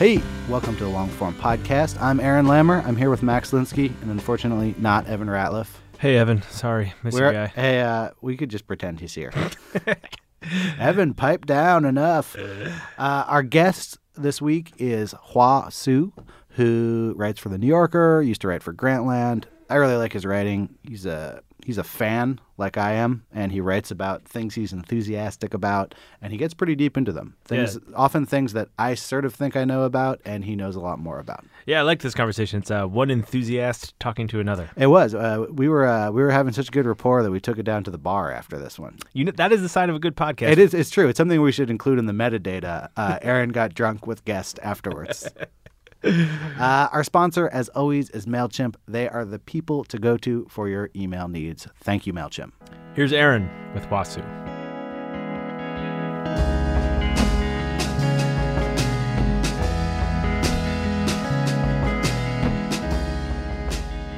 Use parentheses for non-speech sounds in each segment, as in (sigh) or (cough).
Hey, welcome to the Long Form Podcast. I'm Aaron Lammer. I'm here with Max Linsky, and unfortunately, not Evan Ratliff. Hey, Evan. Sorry, miss We're- guy. Hey, uh, we could just pretend he's here. (laughs) Evan, pipe down enough. (laughs) Uh, our guest this week is Hua Hsu, who writes for the New Yorker. Used to write for Grantland. I really like his writing. He's a he's a fan like I am, and he writes about things he's enthusiastic about, and he gets pretty deep into them. Things often things that I sort of think I know about, and he knows a lot more about. Yeah, I like this conversation. It's uh, one enthusiast talking to another. It was. Uh, we were uh, we were having such good rapport that we took it down to the bar after this one. You know, that is the sign of a good podcast. It is. It's true. It's something we should include in the metadata. Uh, Aaron got drunk with guest afterwards. (laughs) (laughs) Uh, our sponsor, as always, is Mailchimp. They are the people to go to for your email needs. Thank you, Mailchimp. Here's Aaron with Hua Hsu.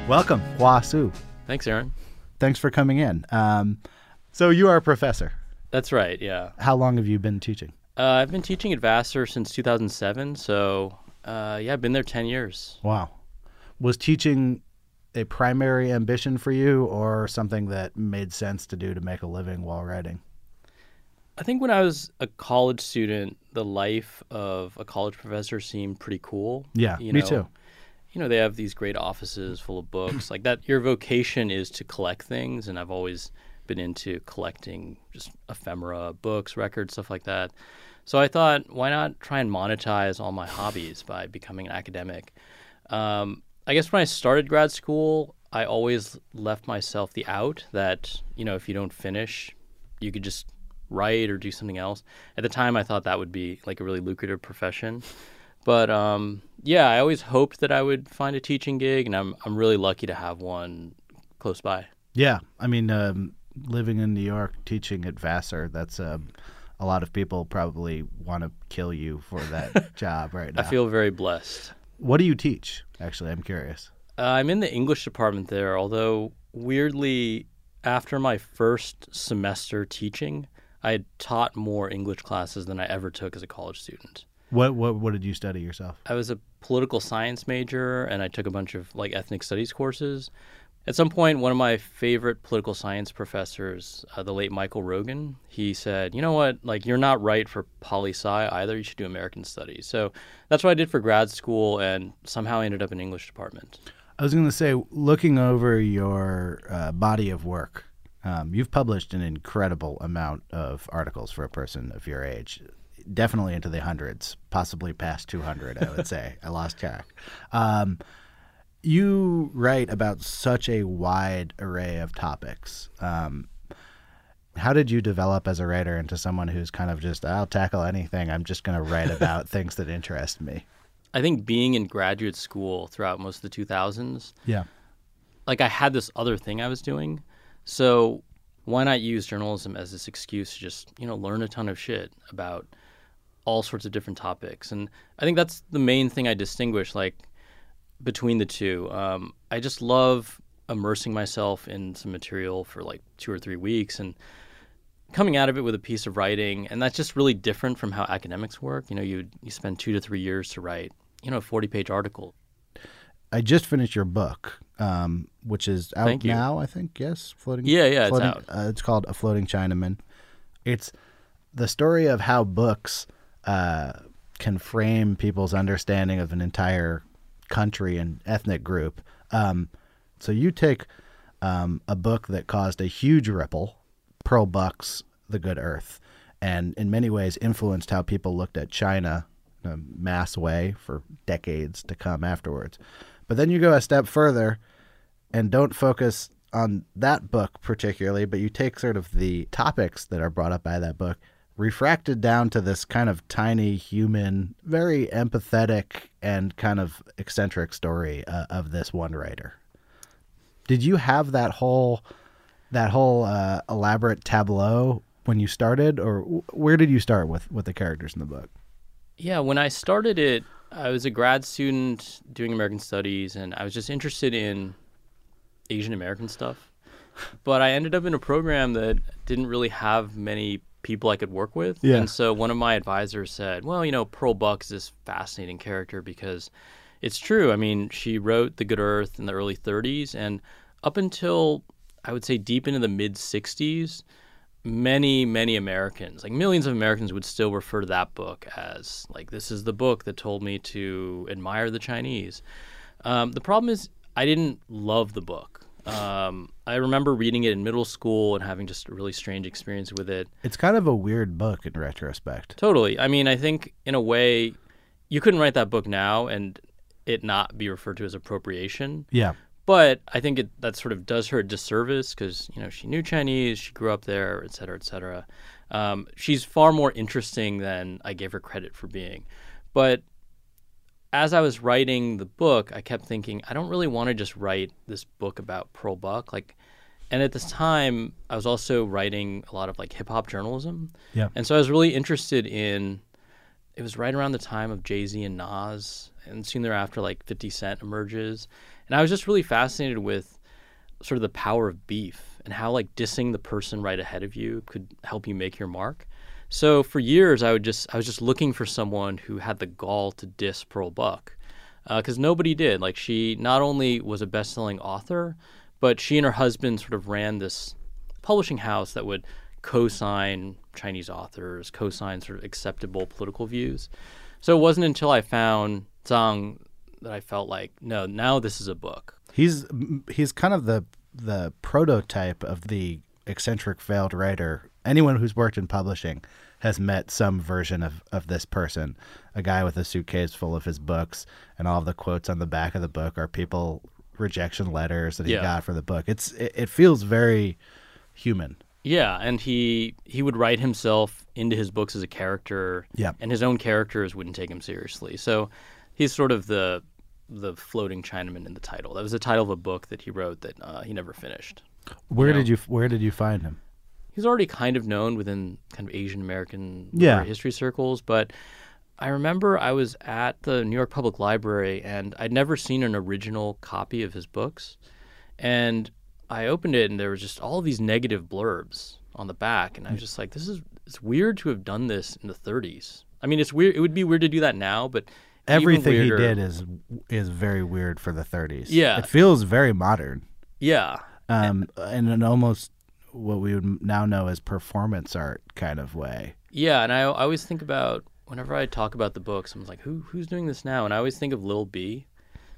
Welcome, Hua Hsu. Thanks, Aaron. Thanks for coming in. Um, so you are a professor. That's right. Yeah, How long have you been teaching? uh, I've been teaching at Vassar since 2007. So uh, yeah, I've been there 10 years. Wow. Was teaching a primary ambition for you, or something that made sense to do to make a living while writing? I think when I was a college student, the life of a college professor seemed pretty cool. Yeah, You me know, too. You know, they have these great offices full of books. like that, your vocation is to collect things, and I've always been into collecting just ephemera, books, records, stuff like that. So I thought, why not try and monetize all my hobbies by becoming an academic? Um, I guess when I started grad school, I always left myself the out that, you know, if you don't finish, you could just write or do something else. At the time, I thought that would be like a really lucrative profession. But um, yeah, I always hoped that I would find a teaching gig, and I'm, I'm really lucky to have one close by. Yeah, I mean, um, living in New York, teaching at Vassar, that's um, a lot of people probably want to kill you for that (laughs) job right now. I feel very blessed. What do you teach? Actually, I'm curious. Uh, I'm in the English department there, although weirdly, after my first semester teaching, I had taught more English classes than I ever took as a college student. What what what did you study yourself? I was a political science major and I took a bunch of like ethnic studies courses. At some point, one of my favorite political science professors, uh, the late Michael Rogin, he said, "You know what? Like, you're not right for poli sci either. You should do American studies." So that's what I did for grad school, and somehow I ended up in English department. I was going to say, looking over your uh, body of work, um, you've published an incredible amount of articles for a person of your age. Definitely into the hundreds, possibly past 200, I would say. I lost track. Um, you write about such a wide array of topics. Um, how did you develop as a writer into someone who's kind of just, I'll tackle anything. I'm just going to write (laughs) about things that interest me? I think being in graduate school throughout most of the 2000s, Yeah. like I had this other thing I was doing. So why not use journalism as this excuse to just, you know, learn a ton of shit about all sorts of different topics. And I think that's the main thing I distinguish like between the two. Um, I just love immersing myself in some material for like two or three weeks and coming out of it with a piece of writing, and that's just really different from how academics work. You know, you you spend two to three years to write, you know, a forty page article. I just finished your book, um, which is out now. I think yes, floating. Yeah, yeah, it's floating, out. Uh, it's called A Floating Chinaman. It's the story of how books uh, can frame people's understanding of an entire country and ethnic group. Um, so you take um, a book that caused a huge ripple, Pearl Buck's The Good Earth, and in many ways influenced how people looked at China in a mass way for decades to come afterwards. But then you go a step further and don't focus on that book particularly, but you take sort of the topics that are brought up by that book, refracted down to this kind of tiny human, very empathetic and kind of eccentric story uh, of this one writer. Did you have that whole that whole uh, elaborate tableau when you started, or where did you start with with the characters in the book? Yeah, when I started it, I was a grad student doing American Studies, and I was just interested in Asian American stuff. But I ended up in a program that didn't really have many people I could work with. Yeah. And so one of my advisors said, well, you know, Pearl Buck is this fascinating character because it's true. I mean, she wrote The Good Earth in the early 30s, and up until I would say deep into the mid 60s, many many americans like millions of americans would still refer to that book as like this is the book that told me to admire the chinese um, the problem is i didn't love the book um, i remember reading it in middle school and having just a really strange experience with it It's kind of a weird book in retrospect. totally i mean i think in a way you couldn't write that book now and it not be referred to as appropriation Yeah. but I think it, that sort of does her a disservice because you know she knew Chinese, she grew up there, et cetera, et cetera. Um, she's far more interesting than I gave her credit for being. But as I was writing the book, I kept thinking I don't really want to just write this book about Pearl Buck. Like, and at this time, I was also writing a lot of like hip hop journalism, Yeah. and so I was really interested in. It was right around the time of Jay Z and Nas, and soon thereafter, like 50 Cent emerges. And I was just really fascinated with sort of the power of beef and how like dissing the person right ahead of you could help you make your mark. So for years, I would just I was just looking for someone who had the gall to diss Pearl Buck, uh, because nobody did. Like she not only was a best-selling author, but she and her husband sort of ran this publishing house that would co-sign Chinese authors, co-sign sort of acceptable political views. So it wasn't until I found Tsiang that I felt like, no, now this is a book. He's he's kind of the the prototype of the eccentric failed writer. Anyone who's worked in publishing has met some version of, of this person. A guy with a suitcase full of his books and all the quotes on the back of the book are people rejection letters that he Yeah. got for the book. It's it, it feels very human. Yeah, and he he would write himself into his books as a character. Yeah. and his own characters wouldn't take him seriously. So he's sort of the the floating Chinaman in the title. That was the title of a book that he wrote that uh, he never finished. Where know. did you where did you find him? He's already kind of known within kind of Asian American Yeah. history circles, but I remember I was at the New York Public Library and I'd never seen an original copy of his books. And I opened it and there was just all these negative blurbs on the back and I was just like this is it's weird to have done this in the 30s. I mean, it's weird it would be weird to do that now, but Everything he did is is very weird for the 30s. Yeah. It feels very modern. Yeah. um, in an almost what we would now know as performance art kind of way. Yeah, and I, I always think about whenever I talk about the books, I'm like, who who's doing this now? And I always think of Lil B,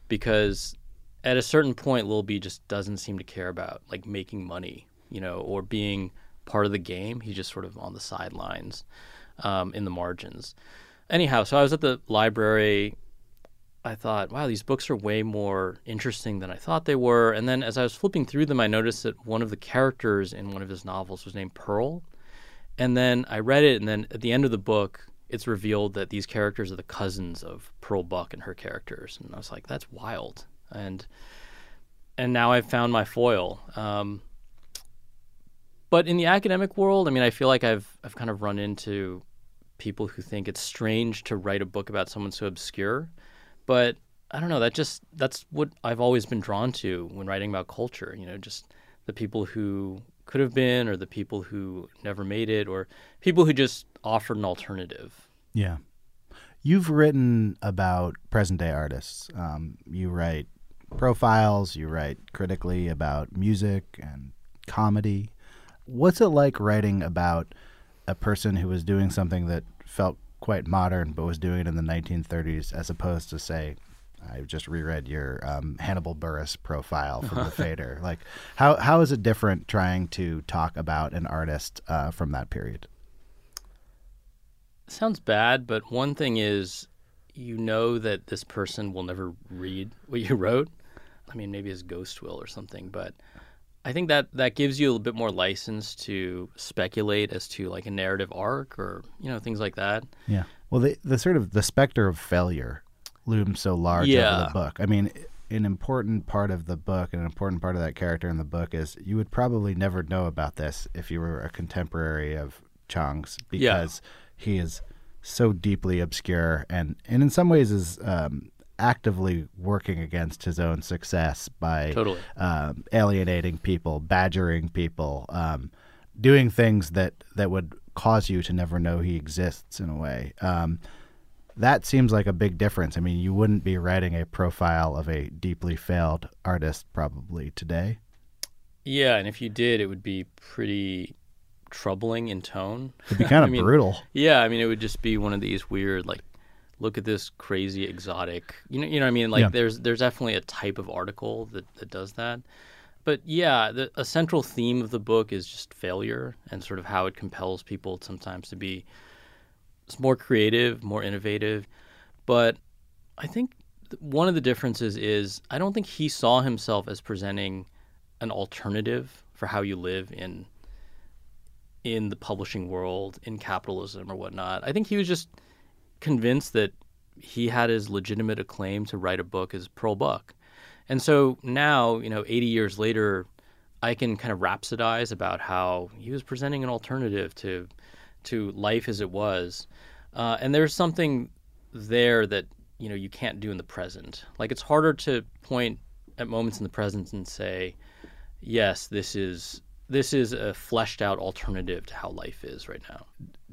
because at a certain point, Lil B just doesn't seem to care about like making money, you know, or being part of the game. He's just sort of on the sidelines, um, in the margins. Anyhow, so I was at the library. I thought, wow, these books are way more interesting than I thought they were. And then as I was flipping through them, I noticed that one of the characters in one of his novels was named Pearl. And then I read it, and then at the end of the book, it's revealed that these characters are the cousins of Pearl Buck and her characters. And I was like, that's wild. And and now I've found my foil. Um, but in the academic world, I mean, I feel like I've I've kind of run into people who think it's strange to write a book about someone so obscure. But I don't know. That just that's what I've always been drawn to when writing about culture. You know, just the people who could have been, or the people who never made it, or people who just offered an alternative. Yeah. You've written about present day artists. Um, you write profiles, you write critically about music and comedy. What's it like writing about a person who was doing something that felt quite modern but was doing it in the 1930s as opposed to, say, I just reread your um, Hannibal Buress profile from the (laughs) Fader. Like, how how is it different trying to talk about an artist uh, from that period? sounds bad, but one thing is you know that this person will never read what you (laughs) wrote. I mean, maybe his ghost will or something, but I think that that gives you a little bit more license to speculate as to like a narrative arc or you know things like that. Yeah. Well, the the sort of the specter of failure looms so large Yeah. over the book. I mean, an important part of the book and an important part of that character in the book is you would probably never know about this if you were a contemporary of Tsiang's Yeah. because he is so deeply obscure and and in some ways is um, actively working against his own success by Totally. um, alienating people, badgering people, um, doing things that that would cause you to never know he exists in a way. Um, that seems like a big difference. I mean, you wouldn't be writing a profile of a deeply failed artist probably today. Yeah, and if you did, it would be pretty troubling in tone. It'd be kind of (laughs) I mean, brutal. Yeah, I mean, it would just be one of these weird, like, look at this crazy exotic. You know, you know what I mean? Like, Yeah. there's there's definitely a type of article that that does that. But yeah, the, a central theme of the book is just failure and sort of how it compels people sometimes to be more creative, more innovative. But I think one of the differences is I don't think he saw himself as presenting an alternative for how you live in in the publishing world, in capitalism or whatnot. I think he was just convinced that he had as legitimate a claim to write a book as Pearl Buck. And so now, you know, 80 years later, I can kind of rhapsodize about how he was presenting an alternative to to life as it was. Uh, and there's something there that, you know, you can't do in the present. Like it's harder to point at moments in the present and say, yes, this is this is a fleshed out alternative to how life is right now.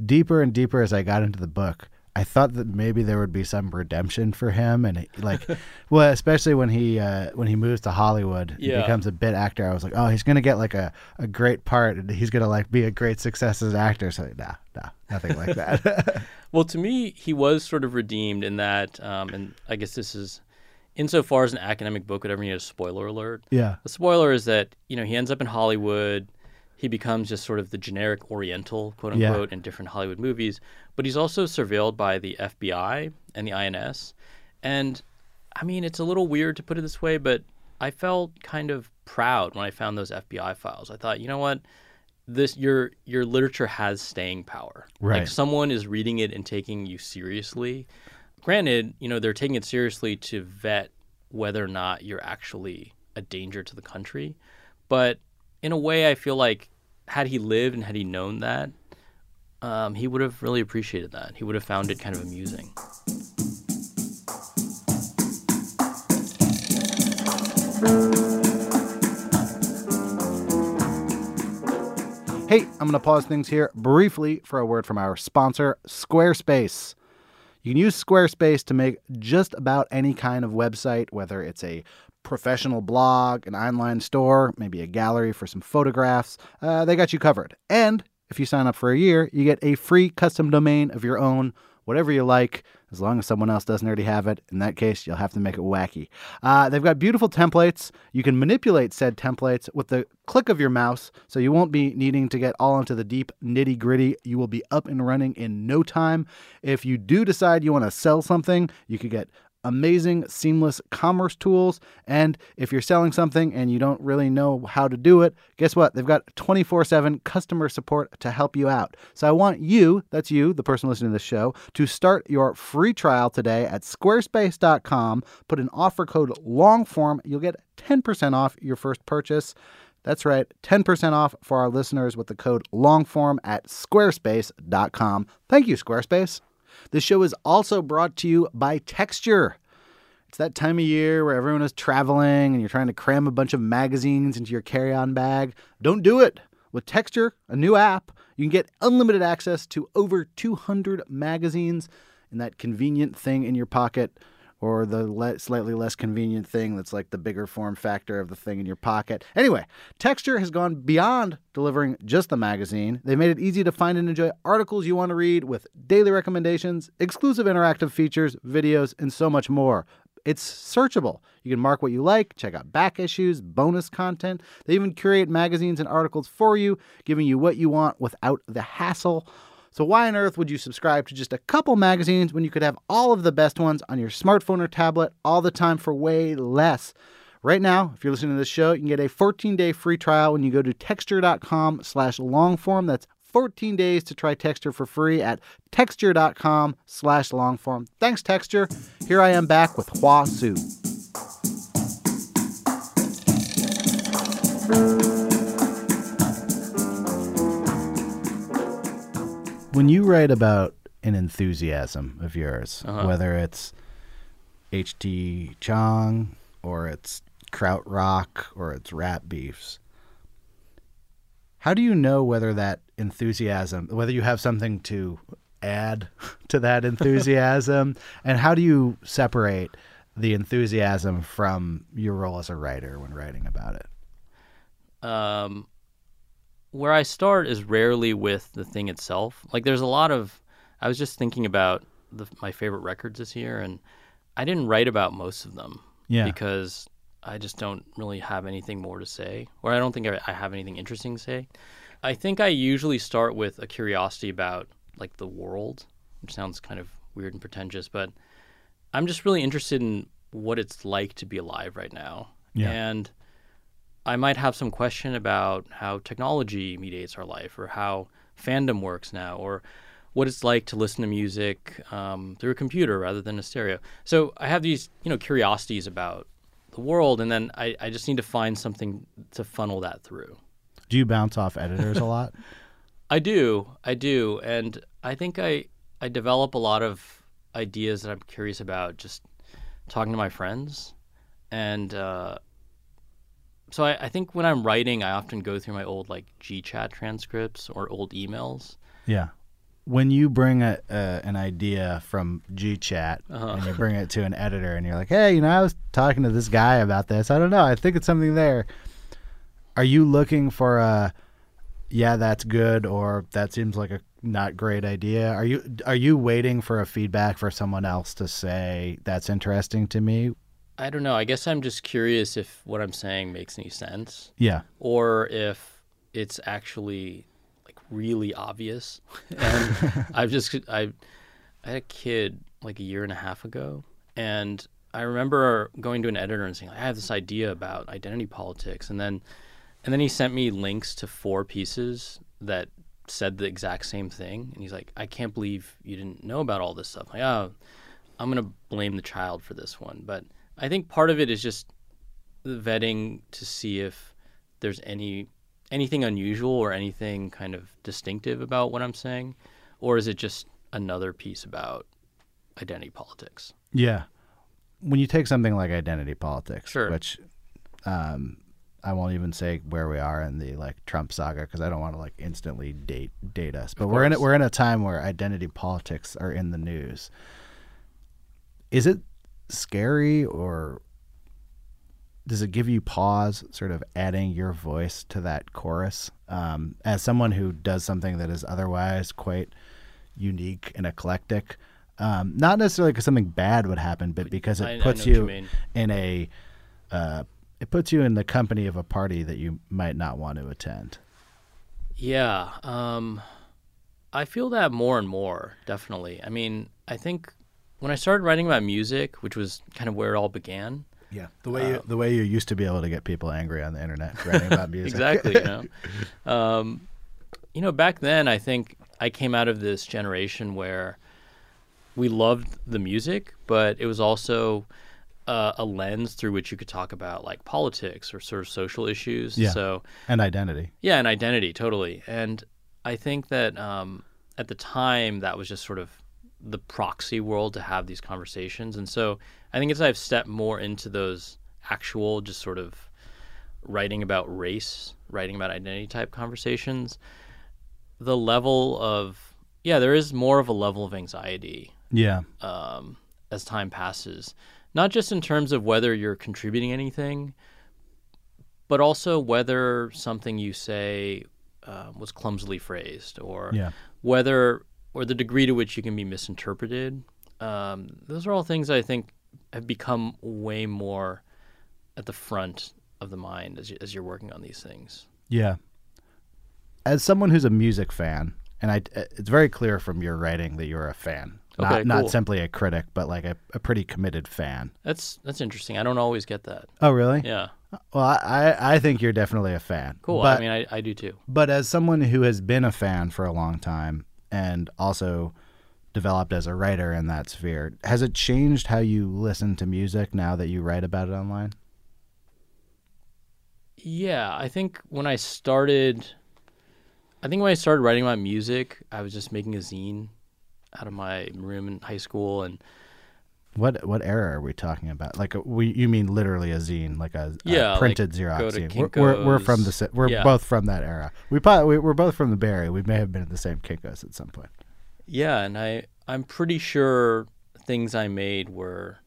Deeper and deeper as I got into the book, I thought that maybe there would be some redemption for him, and like, (laughs) well, especially when he uh, when he moves to Hollywood, Yeah. becomes a bit actor. I was like, oh, he's gonna get like a, a great part, and he's gonna like be a great success as an actor. So nah, nah, nothing like that. (laughs) Well, to me, he was sort of redeemed in that, um, and I guess this is, insofar as an academic book would ever need a spoiler alert. yeah, The spoiler is that you know he ends up in Hollywood. He becomes just sort of the generic Oriental, quote Yeah. unquote, in different Hollywood movies. But he's also surveilled by the FBI and the INS. And I mean, it's a little weird to put it this way, but I felt kind of proud when I found those FBI files. I thought, you know what, this your your literature has staying power. Right. Like someone is reading it and taking you seriously. Granted, you know they're taking it seriously to vet whether or not you're actually a danger to the country. But in a way, I feel like had he lived and had he known that, um, he would have really appreciated that. He would have found it kind of amusing. Hey, I'm going to pause things here briefly for a word from our sponsor, Squarespace. You can use Squarespace to make just about any kind of website, whether it's a professional blog, an online store, maybe a gallery for some photographs. Uh, they got you covered. And if you sign up for a year, you get a free custom domain of your own, whatever you like, as long as someone else doesn't already have it. In that case, you'll have to make it wacky. Uh, they've got beautiful templates. You can manipulate said templates with the click of your mouse, so you won't be needing to get all into the deep nitty gritty. You will be up and running in no time. If you do decide you want to sell something, you could get amazing seamless commerce tools. And if you're selling something and you don't really know how to do it, guess what? They've got 24 7 customer support to help you out. So I want you, that's you, the person listening to this show, to start your free trial today at squarespace.com. Put an offer code LONGFORM. You'll get 10% off your first purchase. That's right, 10% off for our listeners with the code LONGFORM at squarespace.com. Thank you, Squarespace. This show is also brought to you by Texture. It's that time of year where everyone is traveling and you're trying to cram a bunch of magazines into your carry on bag. Don't do it. With Texture, a new app, you can get unlimited access to over 200 magazines in that convenient thing in your pocket or the le- slightly less convenient thing that's like the bigger form factor of the thing in your pocket. Anyway, Texture has gone beyond delivering just the magazine. They made it easy to find and enjoy articles you want to read with daily recommendations, exclusive interactive features, videos, and so much more. It's searchable. You can mark what you like, check out back issues, bonus content. They even curate magazines and articles for you, giving you what you want without the hassle. So, why on earth would you subscribe to just a couple magazines when you could have all of the best ones on your smartphone or tablet all the time for way less? Right now, if you're listening to this show, you can get a 14-day free trial when you go to texture.com slash longform. That's 14 days to try Texture for free at texture.com slash longform. Thanks, Texture. Here I am back with Hua Hsu. When you write about an enthusiasm of yours, Uh-huh. whether it's H.T. Tsiang or it's krautrock or it's rat beefs, how do you know whether that enthusiasm, whether you have something to add (laughs) to that enthusiasm, (laughs) and how do you separate the enthusiasm from your role as a writer when writing about it? um, where I start is rarely with the thing itself. Like there's a lot of I was just thinking about the, my favorite records this year, and I didn't write about most of them Yeah. because I just don't really have anything more to say, or I don't think I, I have anything interesting to say. I think I usually start with a curiosity about like the world, which sounds kind of weird and pretentious, but I'm just really interested in what it's like to be alive right now. Yeah. And I might have some question about how technology mediates our life or how fandom works now or what it's like to listen to music um, through a computer rather than a stereo. So I have these, you know, curiosities about the world, and then I, I just need to find something to funnel that through. Do you bounce off editors a lot? (laughs) I do, I do, and I think I I develop a lot of ideas that I'm curious about just talking to my friends, and uh, so I, I think when I'm writing, I often go through my old like GChat transcripts or old emails. Yeah. When you bring a, uh, an idea from GChat Uh-huh. and you bring it to an editor and you're like, hey, you know, I was talking to this guy about this. I don't know. I think it's something there. Are you looking for a, yeah, that's good, or that seems like a not great idea? Are you are you waiting for a feedback for someone else to say that's interesting to me? I don't know. I guess I'm just curious if what I'm saying makes any sense. Yeah. or if it's actually like really obvious. (laughs) And I've just I I had a kid like a year and a half ago, and I remember going to an editor and saying, "I have this idea about identity politics," and then and then he sent me links to four pieces that said the exact same thing, and he's like, "I can't believe you didn't know about all this stuff." I'm like, oh, I'm gonna blame the child for this one, but I think part of it is just the vetting to see if there's any anything unusual or anything kind of distinctive about what I'm saying, or is it just another piece about identity politics? Yeah. When you take something like identity politics, Sure. which um, I won't even say where we are in the like Trump saga because I don't want to like instantly date date us. But we're in it. We're in a time where identity politics are in the news. Is it scary or does it give you pause, sort of adding your voice to that chorus? Um, as someone who does something that is otherwise quite unique and eclectic, um, not necessarily because something bad would happen, but because it I- I puts what you you in a, uh, it puts you in the company of a party that you might not want to attend. Yeah, um, I feel that more and more, definitely. I mean, I think when I started writing about music, which was kind of where it all began, Yeah, the way you, the way you used to be able to get people angry on the internet writing about (laughs) music. exactly you know (laughs) um, you know back then i think i came out of this generation where we loved the music but it was also uh, a lens through which you could talk about like politics or sort of social issues Yeah. so and identity. yeah and identity totally and i think that um, at the time that was just sort of the proxy world to have these conversations and so i think as i've stepped more into those actual just sort of writing about race, writing about identity type conversations, the level of yeah, there is more of a level of anxiety Yeah. um, as time passes, not just in terms of whether you're contributing anything, but also whether something you say uh, was clumsily phrased or Yeah. whether or the degree to which you can be misinterpreted. Um, those are all things I think have become way more at the front of the mind as, you, as you're working on these things. Yeah. As someone who's a music fan, and I, it's very clear from your writing that you're a fan, not Okay, not cool. simply a critic, but like a, a pretty committed fan. That's that's interesting. I don't always get that. Oh, really? Yeah, Well, I, I I think you're definitely a fan. cool. But, I mean, I, I do too. but as someone who has been a fan for a long time and also developed as a writer in that sphere, has it changed how you listen to music now that you write about it online? Yeah, I think when I started, I think when I started writing about music, I was just making a zine out of my room in high school, and What what era are we talking about? Like we you mean literally a zine, like a, a Yeah, like, printed go Xerox zine. We're, we're, we're from the we're Yeah. both from that era. We probably we're both from the Bay Area. We may have been at the same Kinkos at some point. yeah, and I I'm pretty sure things I made were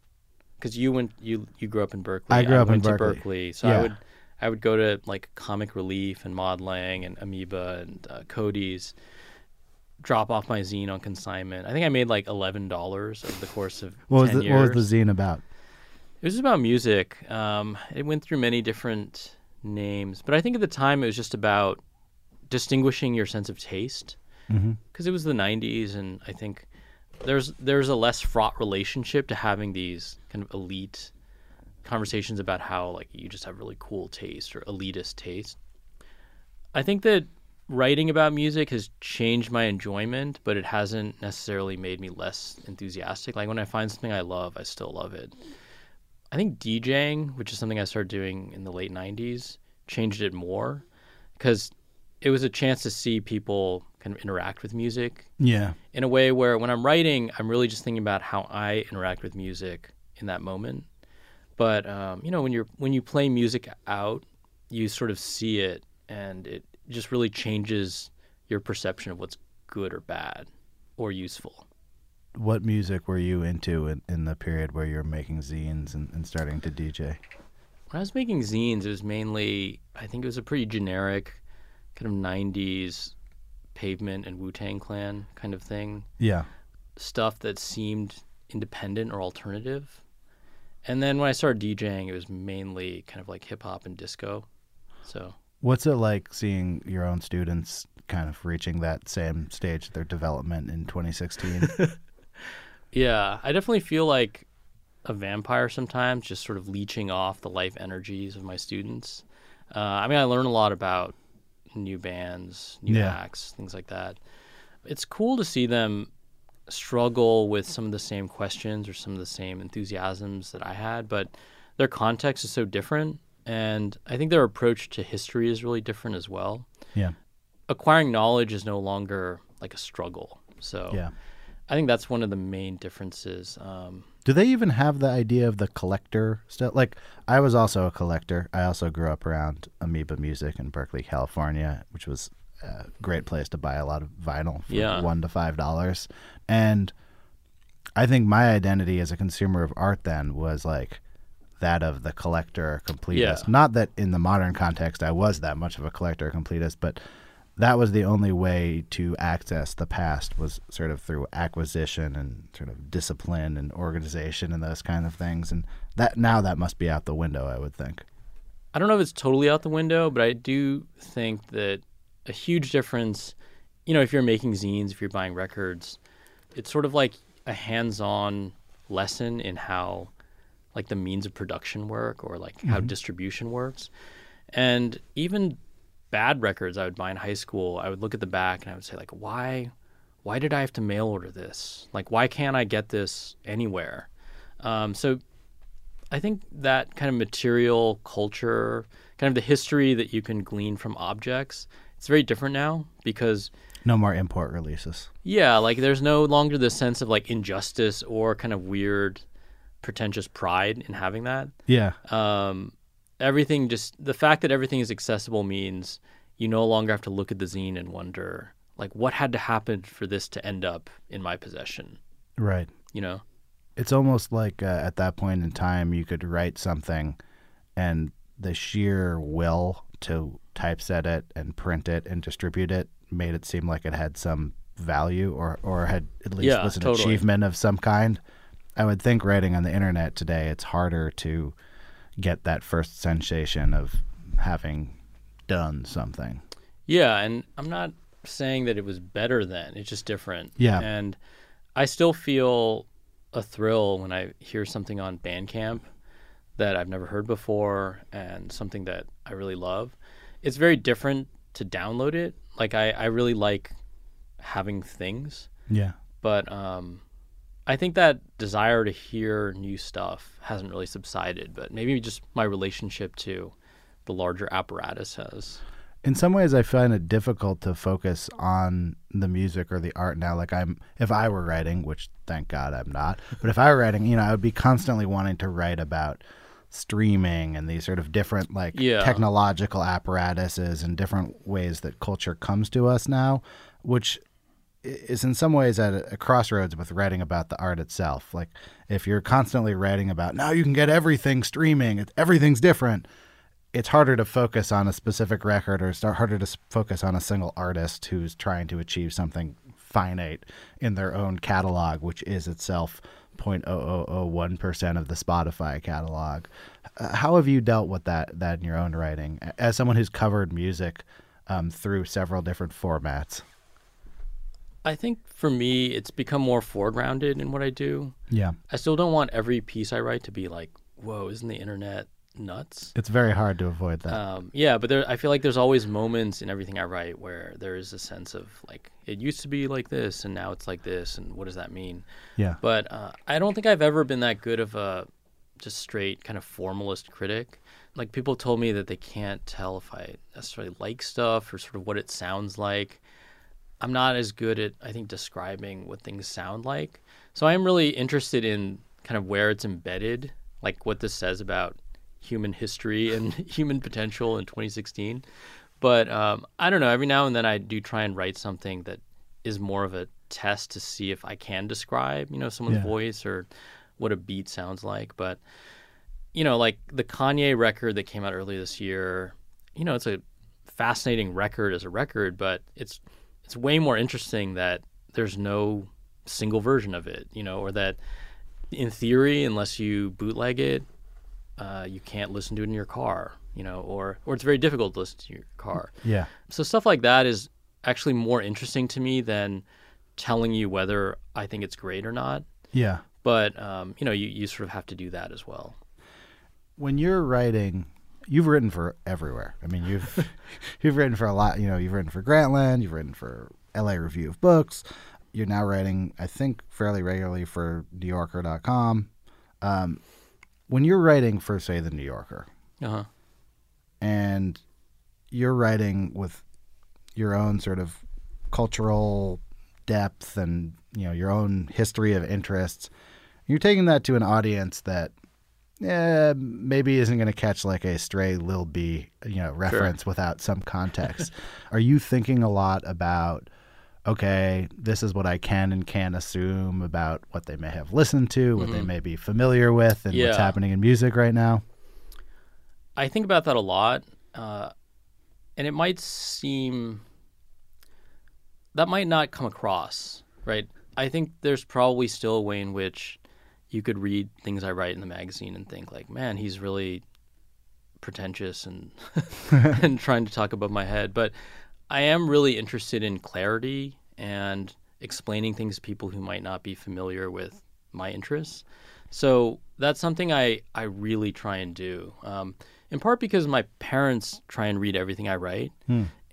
because you went you you grew up in Berkeley. I grew up in went to Berkeley. Berkeley, so Yeah. I would I would go to like Comic Relief and Mod Lang and Amoeba and uh, Cody's. Drop off my zine on consignment. I think I made like eleven dollars over the course of What was the years. what was the zine about? It was about music. Um, it went through many different names, but I think at the time it was just about distinguishing your sense of taste Mm-hmm. because it was the '90s, and I think there's there's a less fraught relationship to having these kind of elite conversations about how like you just have really cool taste or elitist taste. I think that writing about music has changed my enjoyment, but it hasn't necessarily made me less enthusiastic. Like when I find something I love, I still love it. I think DJing, which is something I started doing in the late 90s, changed it more because it was a chance to see people kind of interact with music Yeah. in a way where when I'm writing, I'm really just thinking about how I interact with music in that moment. But um, you know, when you're when you play music out, you sort of see it, and it just really changes your perception of what's good or bad or useful. What music were you into in, in the period where you were making zines and, and starting to DJ? When I was making zines, it was mainly I think it was a pretty generic kind of '90s pavement and Wu Tang Clan kind of thing. Yeah. stuff that seemed independent or alternative. And then when I started DJing, it was mainly kind of like hip hop and disco. So What's it like seeing your own students kind of reaching that same stage of their development in 2016? (laughs) yeah, I definitely feel like a vampire sometimes, just sort of leeching off the life energies of my students. Uh, I mean, I learn a lot about new bands, new Yeah. acts, things like that. It's cool to see them struggle with some of the same questions or some of the same enthusiasms that I had, but their context is so different. And I think their approach to history is really different as well. yeah. Acquiring knowledge is no longer like a struggle. So Yeah. I think that's one of the main differences. Um, Do they even have the idea of the collector still? Like, I was also a collector. I also grew up around Amoeba Music in Berkeley, California, which was a great place to buy a lot of vinyl for Yeah. one to five dollars. And I think my identity as a consumer of art then was like that of the collector completist. Yeah. Not that in the modern context I was that much of a collector completist, but that was the only way to access the past was sort of through acquisition and sort of discipline and organization and those kind of things. And that now that must be out the window, I would think. I don't know if it's totally out the window, but I do think that a huge difference, you know, if you're making zines, if you're buying records, it's sort of like a hands-on lesson in how like the means of production work or like how distribution works. And even bad records I would buy in high school, I would look at the back and I would say like, why why did I have to mail order this? Like why can't I get this anywhere? Um, so I think that kind of material culture, kind of the history that you can glean from objects, it's very different now because No more import releases. yeah, like there's no longer the sense of like injustice or kind of weird pretentious pride in having that. Yeah. Um, everything just the fact that everything is accessible means you no longer have to look at the zine and wonder like what had to happen for this to end up in my possession. Right. You know. It's almost like uh, at that point in time you could write something, and the sheer will to typeset it and print it and distribute it made it seem like it had some value or or had at least Yeah, was an totally. achievement of some kind. I would think writing on the internet today it's harder to get that first sensation of having done something. Yeah, and I'm not saying that it was better then. It's just different. Yeah. And I still feel a thrill when I hear something on Bandcamp that I've never heard before and something that I really love. It's very different to download it. Like I, I really like having things, Yeah. but um I think that desire to hear new stuff hasn't really subsided, but maybe just my relationship to the larger apparatus has. in some ways i find it difficult to focus on the music or the art now like i'm if i were writing which thank god i'm not (laughs) but if i were writing you know i would be constantly wanting to write about streaming and these sort of different like Yeah. technological apparatuses and different ways that culture comes to us now which is in some ways at a, crossroads with writing about the art itself like if you're constantly writing about now you can get everything streaming everything's different it's harder to focus on a specific record or it's harder to focus on a single artist who's trying to achieve something finite in their own catalog, which is itself 0.0001% of the Spotify catalog. Uh, how have you dealt with that, that in your own writing as someone who's covered music um, through several different formats? I think for me, it's become more foregrounded in what I do. Yeah. I still don't want every piece I write to be like, whoa, isn't the internet nuts? It's very hard to avoid that. Um, yeah, but there, I feel like there's always moments in everything I write where there is a sense of like, it used to be like this and now it's like this, and what does that mean? yeah. But uh, I don't think I've ever been that good of a just straight kind of formalist critic. Like people told me that they can't tell if I necessarily like stuff or sort of what it sounds like. I'm not as good at I think describing what things sound like. So I am really interested in kind of where it's embedded, like what this says about human history and (laughs) human potential in 2016. But um, I don't know. Every now and then I do try and write something that is more of a test to see if I can describe, you know, someone's Yeah. voice or what a beat sounds like. But you know, like the Kanye record that came out earlier this year, you know, it's a fascinating record as a record, but it's it's way more interesting that there's no single version of it, you know, or that in theory, unless you bootleg it, uh, you can't listen to it in your car, you know, or or it's very difficult to listen to your car. Yeah. So stuff like that is actually more interesting to me than telling you whether I think it's great or not. Yeah. But um, you know, you, you sort of have to do that as well. when you're writing you've written for everywhere. I mean you've (laughs) you've written for a lot you know you've written for grantland you've written for la review of books. You're now writing i think fairly regularly for newyorker.com um, when you're writing for say the new yorker Uh huh. and you're writing with your own sort of cultural depth and you know your own history of interests you're taking that to an audience that eh, maybe isn't going to catch like a stray lil b you know reference without some context. (laughs) Are you thinking a lot about okay this is what i can and can't assume about what they may have listened to what they may be familiar with and what's happening in music right now? I think about that a lot, uh, and it might seem that might not come across right. I think there's probably still a way in which you could read things I write in the magazine and think like, man, he's really pretentious and (laughs) (laughs) and trying to talk above my head. But I am really interested in clarity and explaining things to people who might not be familiar with my interests. So that's something I, I really try and do. Um, in part because my parents try and read everything I write.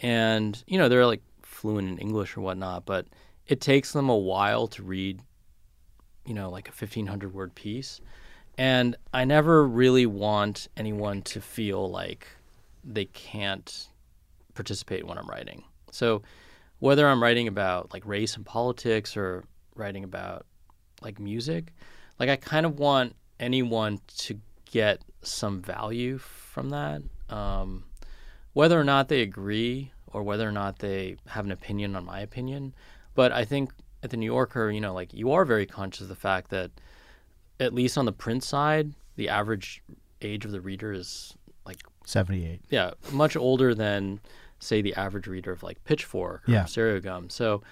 And, you know, they're like fluent in English or whatnot, but it takes them a while to read, you know, like a 1500 word piece. And I never really want anyone to feel like they can't participate when I'm writing. So whether I'm writing about like race and politics or writing about like music, like I kind of want anyone to get some value from that. Um, whether or not they agree or whether or not they have an opinion on my opinion. But I think at the New Yorker, you know, like you are very conscious of the fact that at least on the print side, the average age of the reader is like 78. yeah, much older than say the average reader of like Pitchfork or Yeah. Stereogum. So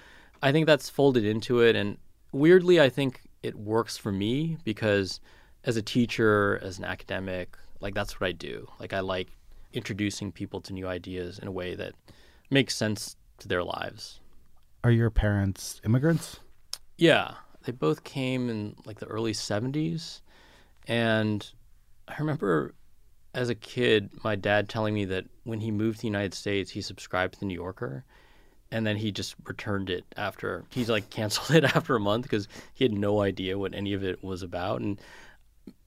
I think that's folded into it and weirdly I think it works for me because as a teacher, as an academic, like that's what I do. Like I like introducing people to new ideas in a way that makes sense to their lives. Are your parents immigrants? Yeah, they both came in like the early 70s. And I remember as a kid, my dad telling me that when he moved to the United States, he subscribed to the New Yorker. And then he just returned it after he's like (laughs) canceled it after a month because he had no idea what any of it was about. And,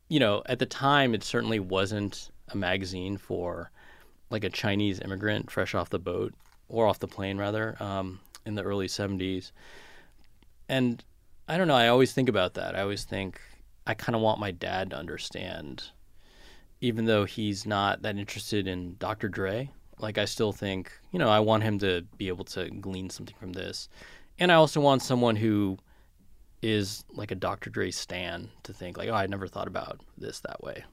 you know, at the time, it certainly wasn't a magazine for like a Chinese immigrant fresh off the boat or off the plane, rather, um, in the early 70s. And I don't know. I always think about that. I always think I kind of want my dad to understand, even though he's not that interested in Dr. Dre. Like, I still think, you know, I want him to be able to glean something from this. And I also want someone who is like a Dr. Dre stan to think, like, oh, I never thought about this that way.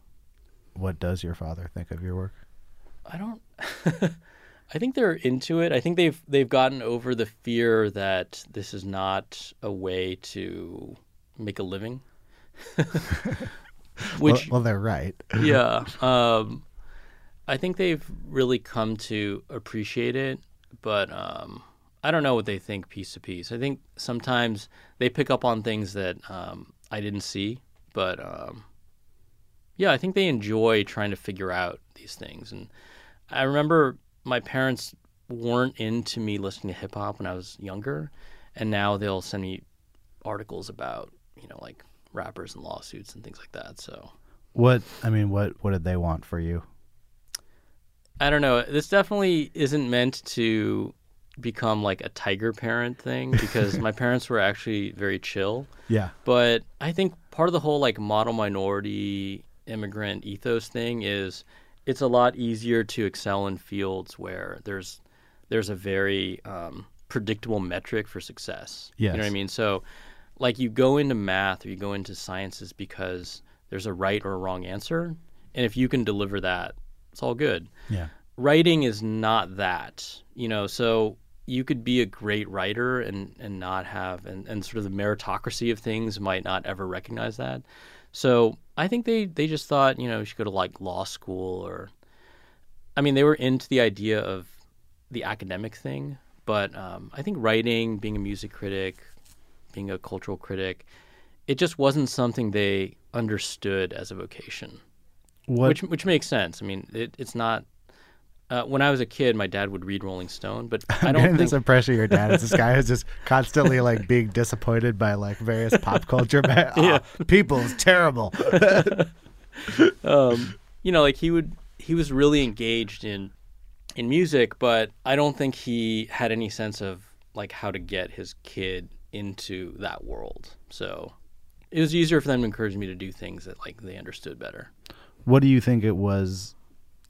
What does your father think of your work? I don't. (laughs) I think they're into it. I think they've they've gotten over the fear that this is not a way to make a living. (laughs) Which well, well, they're right. yeah, (laughs) um, I think they've really come to appreciate it, but um, I don't know what they think piece to piece. I think sometimes they pick up on things that um, I didn't see, but um, yeah, I think they enjoy trying to figure out these things. And I remember my parents weren't into me listening to hip hop when I was younger, and now they'll send me articles about you know like rappers and lawsuits and things like that. So. What I mean, what what did they want for you? I don't know. This definitely isn't meant to become like a tiger parent thing (laughs) because my parents were actually very chill. Yeah. But I think part of the whole like model minority immigrant ethos thing is it's a lot easier to excel in fields where there's there's a very um, predictable metric for success. You know what I mean? So like you go into math or you go into sciences because there's a right or a wrong answer. And if you can deliver that, it's all good Yeah. writing is not that you know so you could be a great writer and and not have and, and sort of the meritocracy of things might not ever recognize that so i think they they just thought you know you should go to like law school or i mean they were into the idea of the academic thing but um, i think writing being a music critic being a cultural critic it just wasn't something they understood as a vocation What which which makes sense. I mean, it, it's not. Uh, when I was a kid, my dad would read Rolling Stone, but (laughs) I don't getting think. this impression of your dad is this guy who's just constantly like being disappointed by like various pop culture. Ma- (laughs) Yeah. "Ah, people is terrible. (laughs) um, you know, like he would. He was really engaged in in music, but I don't think he had any sense of like how to get his kid into that world. So it was easier for them to encourage me to do things that like they understood better. What do you think it was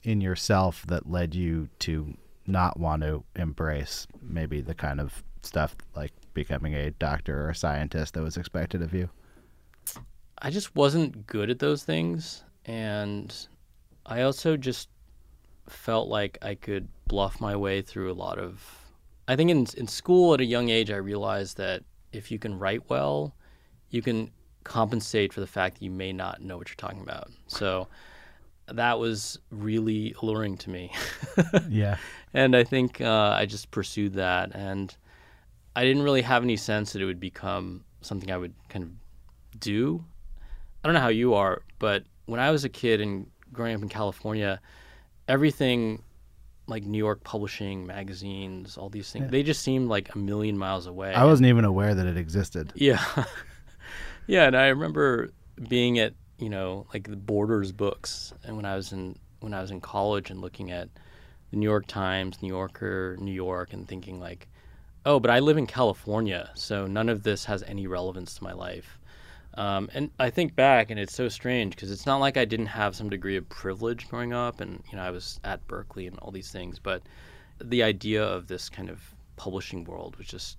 in yourself that led you to not want to embrace maybe the kind of stuff like becoming a doctor or a scientist that was expected of you? I just wasn't good at those things, and I also just felt like I could bluff my way through a lot of. I think in in school at a young age, I realized that if you can write well, you can compensate for the fact that you may not know what you're talking about. So that was really alluring to me. (laughs) Yeah. and I think uh, I just pursued that, and I didn't really have any sense that it would become something I would kind of do. I don't know how you are, but when I was a kid and growing up in California, everything like New York publishing, magazines, all these things, they just seemed like a million miles away. I wasn't even aware that it existed. Yeah. (laughs) yeah, and I remember being at, you know, like the Borders books and when I was in when I was in college and looking at the New York Times, New Yorker, New York and thinking like, "Oh, but I live in California, so none of this has any relevance to my life." Um, and I think back, and it's so strange because it's not like I didn't have some degree of privilege growing up, and you know I was at Berkeley and all these things, but the idea of this kind of publishing world was just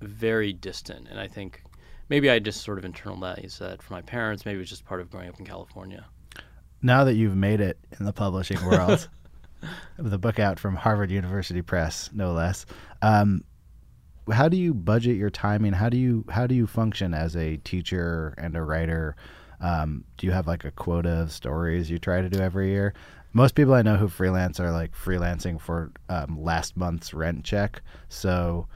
very distant. And I think maybe I just sort of internalized that from my parents. Maybe it was just part of growing up in California. Now that you've made it in the publishing world, (laughs) with the book out from Harvard University Press, no less. Um, how do you budget your timing? How do you how do you function as a teacher and a writer? Um, do you have like a quota of stories you try to do every year? Most people I know who freelance are like freelancing for um, last month's rent check. So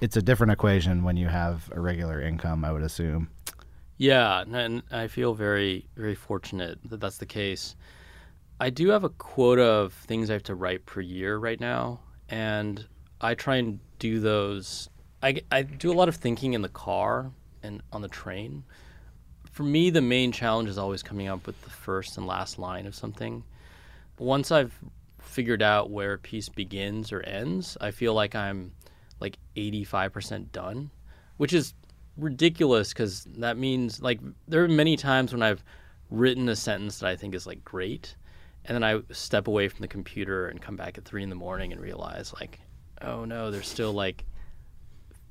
it's a different equation when you have a regular income, I would assume. Yeah, and I feel very very fortunate that that's the case. I do have a quota of things I have to write per year right now, and I try and do those. I, I do a lot of thinking in the car and on the train. For me, the main challenge is always coming up with the first and last line of something. Once I've figured out where a piece begins or ends, I feel like I'm like 85% done, which is ridiculous because that means like there are many times when I've written a sentence that I think is like great, and then I step away from the computer and come back at three in the morning and realize like oh no, there's still like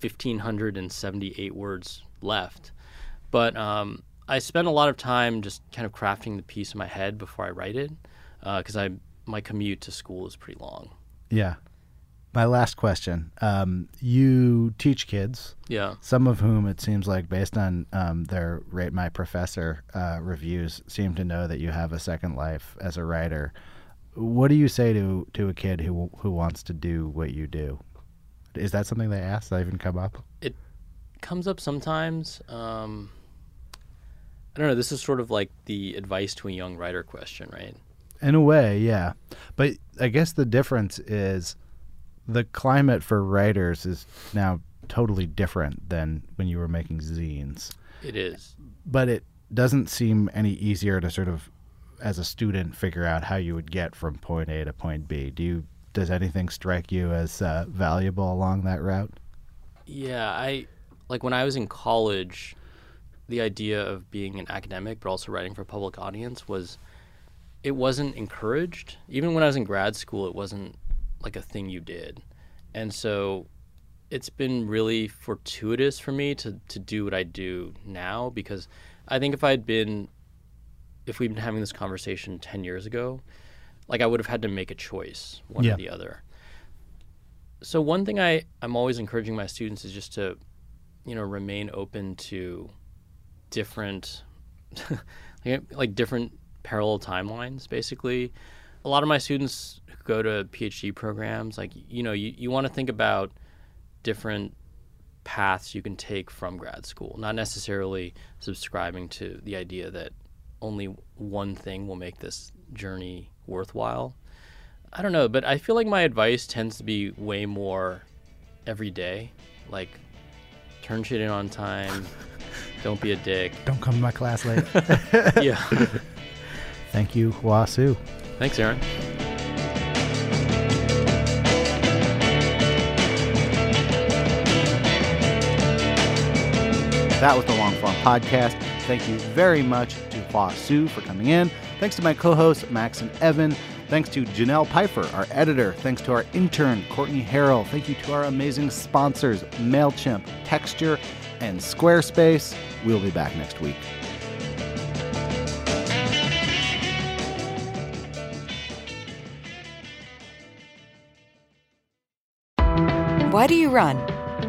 1,578 words left. But um, I spend a lot of time just kind of crafting the piece in my head before I write it because uh, I my commute to school is pretty long. Yeah. My last question. Um, you teach kids. Yeah. Some of whom it seems like, based on um, their Rate My Professor uh, reviews, seem to know that you have a second life as a writer what do you say to to a kid who who wants to do what you do? Is that something they ask? That even come up? It comes up sometimes. Um, I don't know. This is sort of like the advice to a young writer question, right? In a way, yeah. But I guess the difference is the climate for writers is now totally different than when you were making zines. It is. But it doesn't seem any easier to sort of as a student figure out how you would get from point A to point B. Do you does anything strike you as uh, valuable along that route? Yeah, I like when I was in college, the idea of being an academic but also writing for a public audience was it wasn't encouraged. Even when I was in grad school, it wasn't like a thing you did. And so it's been really fortuitous for me to to do what I do now because I think if I'd been if we'd been having this conversation 10 years ago, like I would have had to make a choice, one yeah. or the other. So one thing I, I'm always encouraging my students is just to, you know, remain open to different, (laughs) like, like different parallel timelines, basically. A lot of my students go to PhD programs, like, you know, you, you want to think about different paths you can take from grad school, not necessarily subscribing to the idea that only one thing will make this journey worthwhile. I don't know, but I feel like my advice tends to be way more every day. Like, turn shit in on time. (laughs) don't be a dick. Don't come to my class late. (laughs) yeah. (laughs) Thank you, Hua Hsu. Thanks, Aaron. That was the Long Form Podcast. Thank you very much to Hua Hsu for coming in. Thanks to my co hosts, Max and Evan. Thanks to Janelle Pfeiffer, our editor. Thanks to our intern, Courtney Harrell. Thank you to our amazing sponsors, MailChimp, Texture, and Squarespace. We'll be back next week. Why do you run?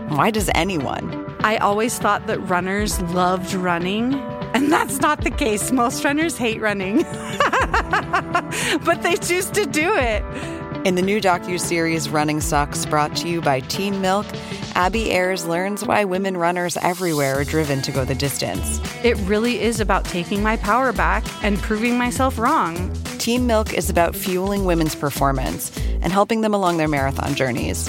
Why does anyone? I always thought that runners loved running and that's not the case. Most runners hate running, (laughs) but they choose to do it. In the new docu-series Running Sucks, brought to you by Team Milk, Abby Ayers learns why women runners everywhere are driven to go the distance. It really is about taking my power back and proving myself wrong. Team Milk is about fueling women's performance and helping them along their marathon journeys.